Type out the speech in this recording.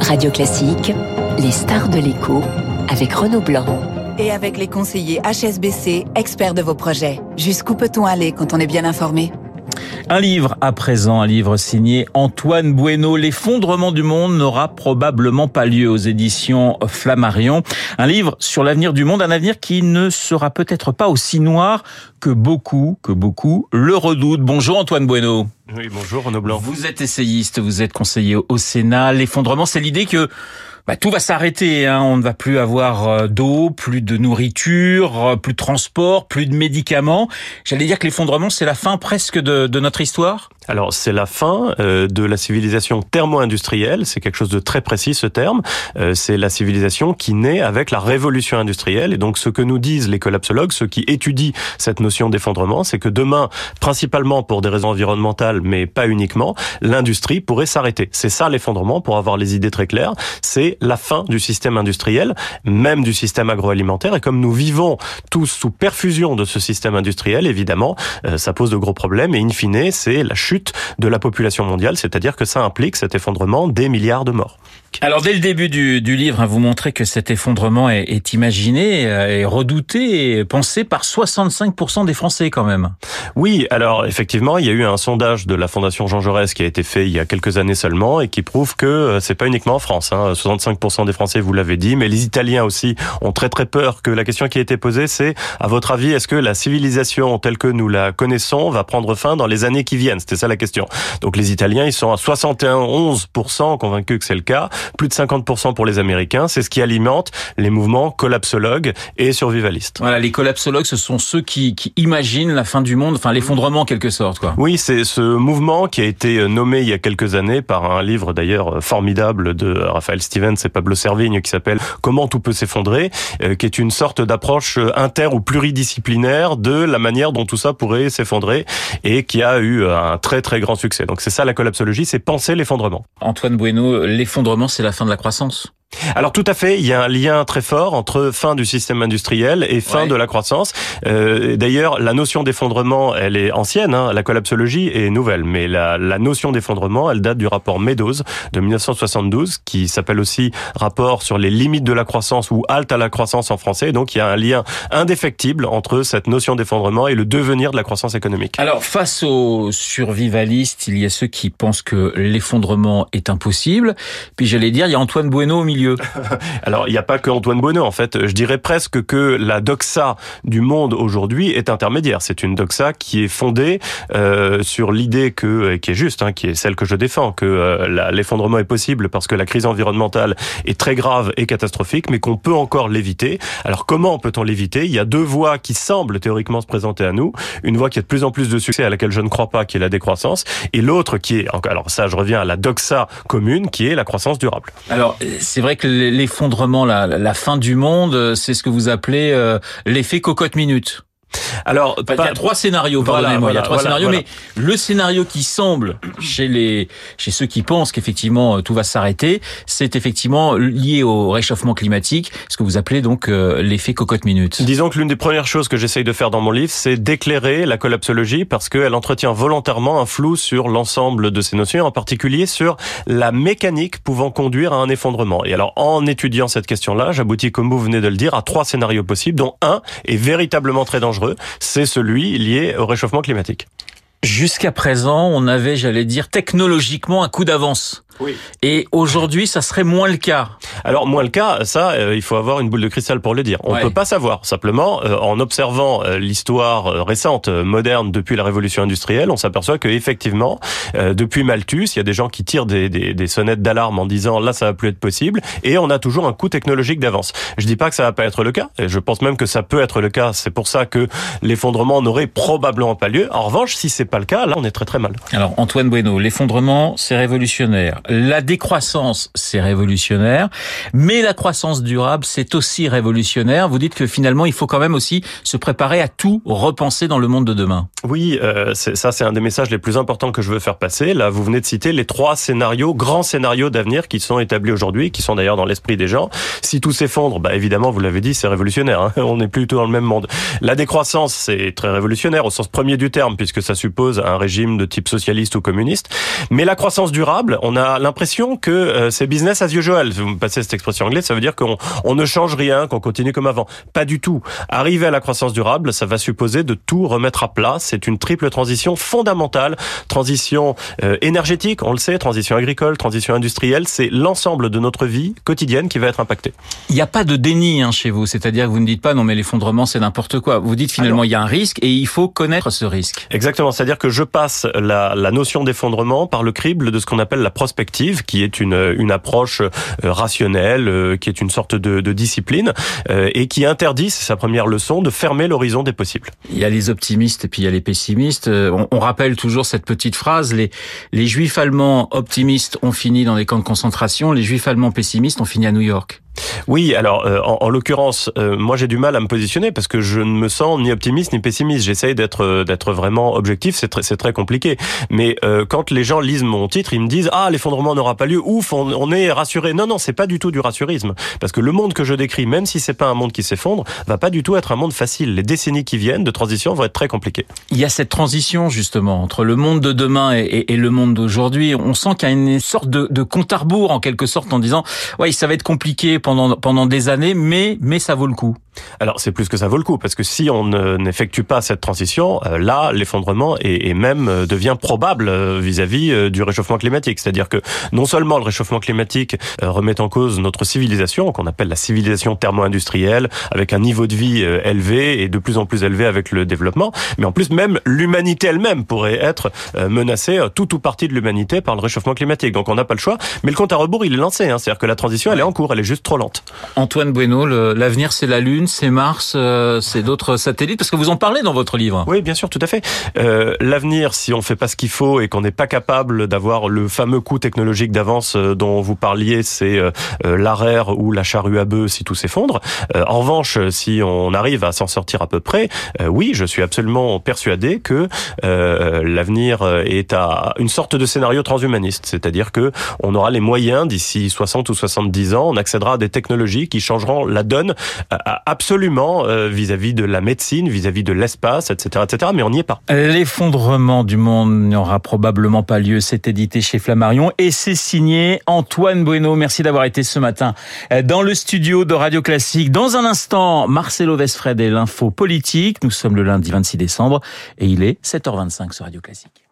Radio Classique, les stars de l'écho avec Renaud Blanc. Et avec les conseillers HSBC, experts de vos projets. Jusqu'où peut-on aller quand on est bien informé? Un livre à présent, un livre signé Antoine Bueno. L'effondrement du monde n'aura probablement pas lieu aux éditions Flammarion. Un livre sur l'avenir du monde, un avenir qui ne sera peut-être pas aussi noir que beaucoup, que beaucoup le redoutent. Bonjour Antoine Bueno. Oui, bonjour Renaud Blanc. Vous êtes essayiste, vous êtes conseiller au Sénat. L'effondrement, c'est l'idée que bah, tout va s'arrêter. Hein. On ne va plus avoir euh, d'eau, plus de nourriture, euh, plus de transport, plus de médicaments. J'allais dire que l'effondrement, c'est la fin presque de, de notre histoire? Alors c'est la fin euh, de la civilisation thermo-industrielle, c'est quelque chose de très précis ce terme, euh, c'est la civilisation qui naît avec la révolution industrielle. Et donc ce que nous disent les collapsologues, ceux qui étudient cette notion d'effondrement, c'est que demain, principalement pour des raisons environnementales mais pas uniquement, l'industrie pourrait s'arrêter. C'est ça l'effondrement pour avoir les idées très claires, c'est la fin du système industriel, même du système agroalimentaire. Et comme nous vivons tous sous perfusion de ce système industriel, évidemment, euh, ça pose de gros problèmes. Et in fine, c'est la chute de la population mondiale, c'est-à-dire que ça implique cet effondrement des milliards de morts. Alors dès le début du, du livre, hein, vous montrez que cet effondrement est, est imaginé, euh, est redouté et pensé par 65% des Français quand même. Oui, alors effectivement, il y a eu un sondage de la Fondation Jean Jaurès qui a été fait il y a quelques années seulement et qui prouve que euh, c'est pas uniquement en France. Hein. 65% des Français, vous l'avez dit, mais les Italiens aussi ont très très peur que la question qui a été posée, c'est à votre avis, est-ce que la civilisation telle que nous la connaissons va prendre fin dans les années qui viennent? C'était ça la question. Donc les Italiens, ils sont à 71% convaincus que c'est le cas, plus de 50% pour les Américains. C'est ce qui alimente les mouvements collapsologues et survivalistes. Voilà, les collapsologues, ce sont ceux qui, qui imaginent la fin du monde, enfin l'effondrement en quelque sorte. Quoi. Oui, c'est ce mouvement qui a été nommé il y a quelques années par un livre d'ailleurs formidable de Raphaël Stevens et Pablo Servigne qui s'appelle Comment tout peut s'effondrer, euh, qui est une sorte d'approche inter ou pluridisciplinaire de la manière dont tout ça pourrait s'effondrer et qui a eu un très très grand succès. Donc c'est ça la collapsologie, c'est penser l'effondrement. Antoine Bueno, l'effondrement c'est la fin de la croissance? Alors tout à fait, il y a un lien très fort entre fin du système industriel et fin Ouais. de la croissance. Euh, D'ailleurs, la notion d'effondrement, elle est ancienne, hein, la collapsologie est nouvelle, mais la, la notion d'effondrement, elle date du rapport Meadows de 1972, qui s'appelle aussi rapport sur les limites de la croissance ou halte à la croissance en français. Donc il y a un lien indéfectible entre cette notion d'effondrement et le devenir de la croissance économique. Alors, face aux survivalistes, il y a ceux qui pensent que l'effondrement est impossible. Puis j'allais dire, il y a Antoine Bueno au milieu. Alors, il n'y a pas que Antoine Bonneau, en fait. Je dirais presque que la doxa du monde aujourd'hui est intermédiaire. C'est une doxa qui est fondée euh, sur l'idée que, et qui est juste, hein, qui est celle que je défends, que euh, l'effondrement est possible parce que la crise environnementale est très grave et catastrophique, mais qu'on peut encore l'éviter. Alors, comment peut-on l'éviter? Il y a deux voies qui semblent théoriquement se présenter à nous. Une voie qui a de plus en plus de succès, à laquelle je ne crois pas, qui est la décroissance, et l'autre qui est, alors ça, je reviens à la doxa commune, qui est la croissance durable. Alors, c'est vrai que l'effondrement, la, fin du monde, c'est ce que vous appelez euh, l'effet cocotte-minute. Alors, Enfin, il y a trois scénarios, Voilà, pardonnez-moi, il y a trois voilà, scénarios, voilà. mais le scénario qui semble chez les chez ceux qui pensent qu'effectivement euh, tout va s'arrêter, c'est effectivement lié au réchauffement climatique, ce que vous appelez donc euh, l'effet cocotte-minute. Disons que l'une des premières choses que j'essaye de faire dans mon livre, c'est d'éclairer la collapsologie parce qu'elle entretient volontairement un flou sur l'ensemble de ces notions, en particulier sur la mécanique pouvant conduire à un effondrement. Et alors, en étudiant cette question-là, j'aboutis, comme vous venez de le dire, à trois scénarios possibles, dont un est véritablement très dangereux, c'est celui lié au réchauffement climatique. Jusqu'à présent, on avait, j'allais dire, technologiquement un coup d'avance. Oui. Et aujourd'hui, ça serait moins le cas. Alors moins le cas, ça, euh, il faut avoir une boule de cristal pour le dire. On Ouais. peut pas savoir. Simplement, euh, en observant euh, l'histoire récente, euh, moderne depuis la révolution industrielle, on s'aperçoit que effectivement, euh, depuis Malthus, il y a des gens qui tirent des, des, des sonnettes d'alarme en disant là, ça va plus être possible, et on a toujours un coût technologique d'avance. Je dis pas que ça va pas être le cas. Et je pense même que ça peut être le cas. C'est pour ça que l'effondrement n'aurait probablement pas lieu. En revanche, si c'est pas le cas, là, on est très très mal. Alors Antoine Bueno, l'effondrement, c'est révolutionnaire. La décroissance, c'est révolutionnaire. Mais la croissance durable, c'est aussi révolutionnaire. Vous dites que finalement, il faut quand même aussi se préparer à tout repenser dans le monde de demain. Oui, euh, ça c'est un des messages les plus importants que je veux faire passer. Là, vous venez de citer les trois scénarios, grands scénarios d'avenir qui sont établis aujourd'hui, qui sont d'ailleurs dans l'esprit des gens. Si tout s'effondre, bah évidemment, vous l'avez dit, c'est révolutionnaire. Hein On est plutôt dans le même monde. La décroissance, c'est très révolutionnaire au sens premier du terme, puisque ça suppose un régime de type socialiste ou communiste. Mais la croissance durable, on a l'impression que euh, c'est business as usual. Vous me passez cette expression anglaise, ça veut dire qu'on on ne change rien, qu'on continue comme avant. Pas du tout. Arriver à la croissance durable, ça va supposer de tout remettre à plat. C'est une triple transition fondamentale. Transition euh, énergétique, on le sait, transition agricole, transition industrielle. C'est l'ensemble de notre vie quotidienne qui va être impactée. Il n'y a pas de déni hein, chez vous, c'est-à-dire que vous ne dites pas non mais l'effondrement c'est n'importe quoi. Vous dites finalement il y a un risque et il faut connaître ce risque. Exactement, c'est-à-dire que je passe la, la notion d'effondrement par le crible de ce qu'on appelle la prospective, qui est une, une approche euh, rationnelle, euh, qui est une sorte de, discipline et qui interdit, c'est sa première leçon, de fermer l'horizon des possibles. Il y a les optimistes et puis il y a les pessimistes. On, rappelle toujours cette petite phrase les les juifs allemands optimistes ont fini dans les camps de concentration, les juifs allemands pessimistes ont fini à New York. Oui, alors euh, en, en l'occurrence, euh, moi j'ai du mal à me positionner parce que je ne me sens ni optimiste ni pessimiste. J'essaye d'être euh, d'être vraiment objectif. C'est très c'est très compliqué. Mais quand les gens lisent mon titre, ils me disent ah l'effondrement n'aura pas lieu. Ouf, on, on est rassuré. Non non, c'est pas du tout du rassurisme parce que le monde que je décris, même si c'est pas un monde qui s'effondre, va pas du tout être un monde facile. Les décennies qui viennent de transition vont être très compliquées. Il y a cette transition justement entre le monde de demain et, et, et le monde d'aujourd'hui. On sent qu'il y a une sorte de, de compte à rebours en quelque sorte en disant ouais ça va être compliqué pendant pendant des années, mais mais ça vaut le coup. Alors c'est plus que ça vaut le coup parce que si on n'effectue pas cette transition, euh, là l'effondrement est, même euh, devient probable euh, vis-à-vis du réchauffement climatique. C'est-à-dire que non seulement le réchauffement climatique remet en cause notre civilisation, qu'on appelle la civilisation thermo-industrielle, avec un niveau de vie élevé et de plus en plus élevé avec le développement, mais en plus même l'humanité elle-même pourrait être menacée, tout ou partie de l'humanité par le réchauffement climatique. Donc on n'a pas le choix. Mais le compte à rebours il est lancé. Hein. C'est-à-dire que la transition elle est en cours, elle est juste trop lente. Antoine Bueno, l'avenir c'est la Lune c'est Mars, euh, c'est d'autres satellites Parce que vous en parlez dans votre livre. Oui, bien sûr, tout à fait. Euh, L'avenir, si on fait pas ce qu'il faut et qu'on n'est pas capable d'avoir le fameux coût technologique d'avance euh, dont vous parliez, c'est l'arrêt ou la charrue à bœuf si tout s'effondre. En revanche, si on arrive à s'en sortir à peu près, oui, je suis absolument persuadé que l'avenir est à une sorte de scénario transhumaniste, c'est-à-dire que on aura les moyens d'ici 60 ou 70 ans, on accédera à des technologies qui changeront la donne absolument euh, vis-à-vis de la médecine, vis-à-vis de l'espace, etc., etc. Mais on n'y est pas. L'effondrement du monde n'aura probablement pas lieu. C'est édité chez Flammarion et c'est signé Antoine Bueno. Merci d'avoir été ce matin euh, dans le studio de Radio Classique. Dans un instant, Marcelo Vesfred et l'info politique. Nous sommes le lundi 26 décembre et il est 7h25 sur Radio Classique.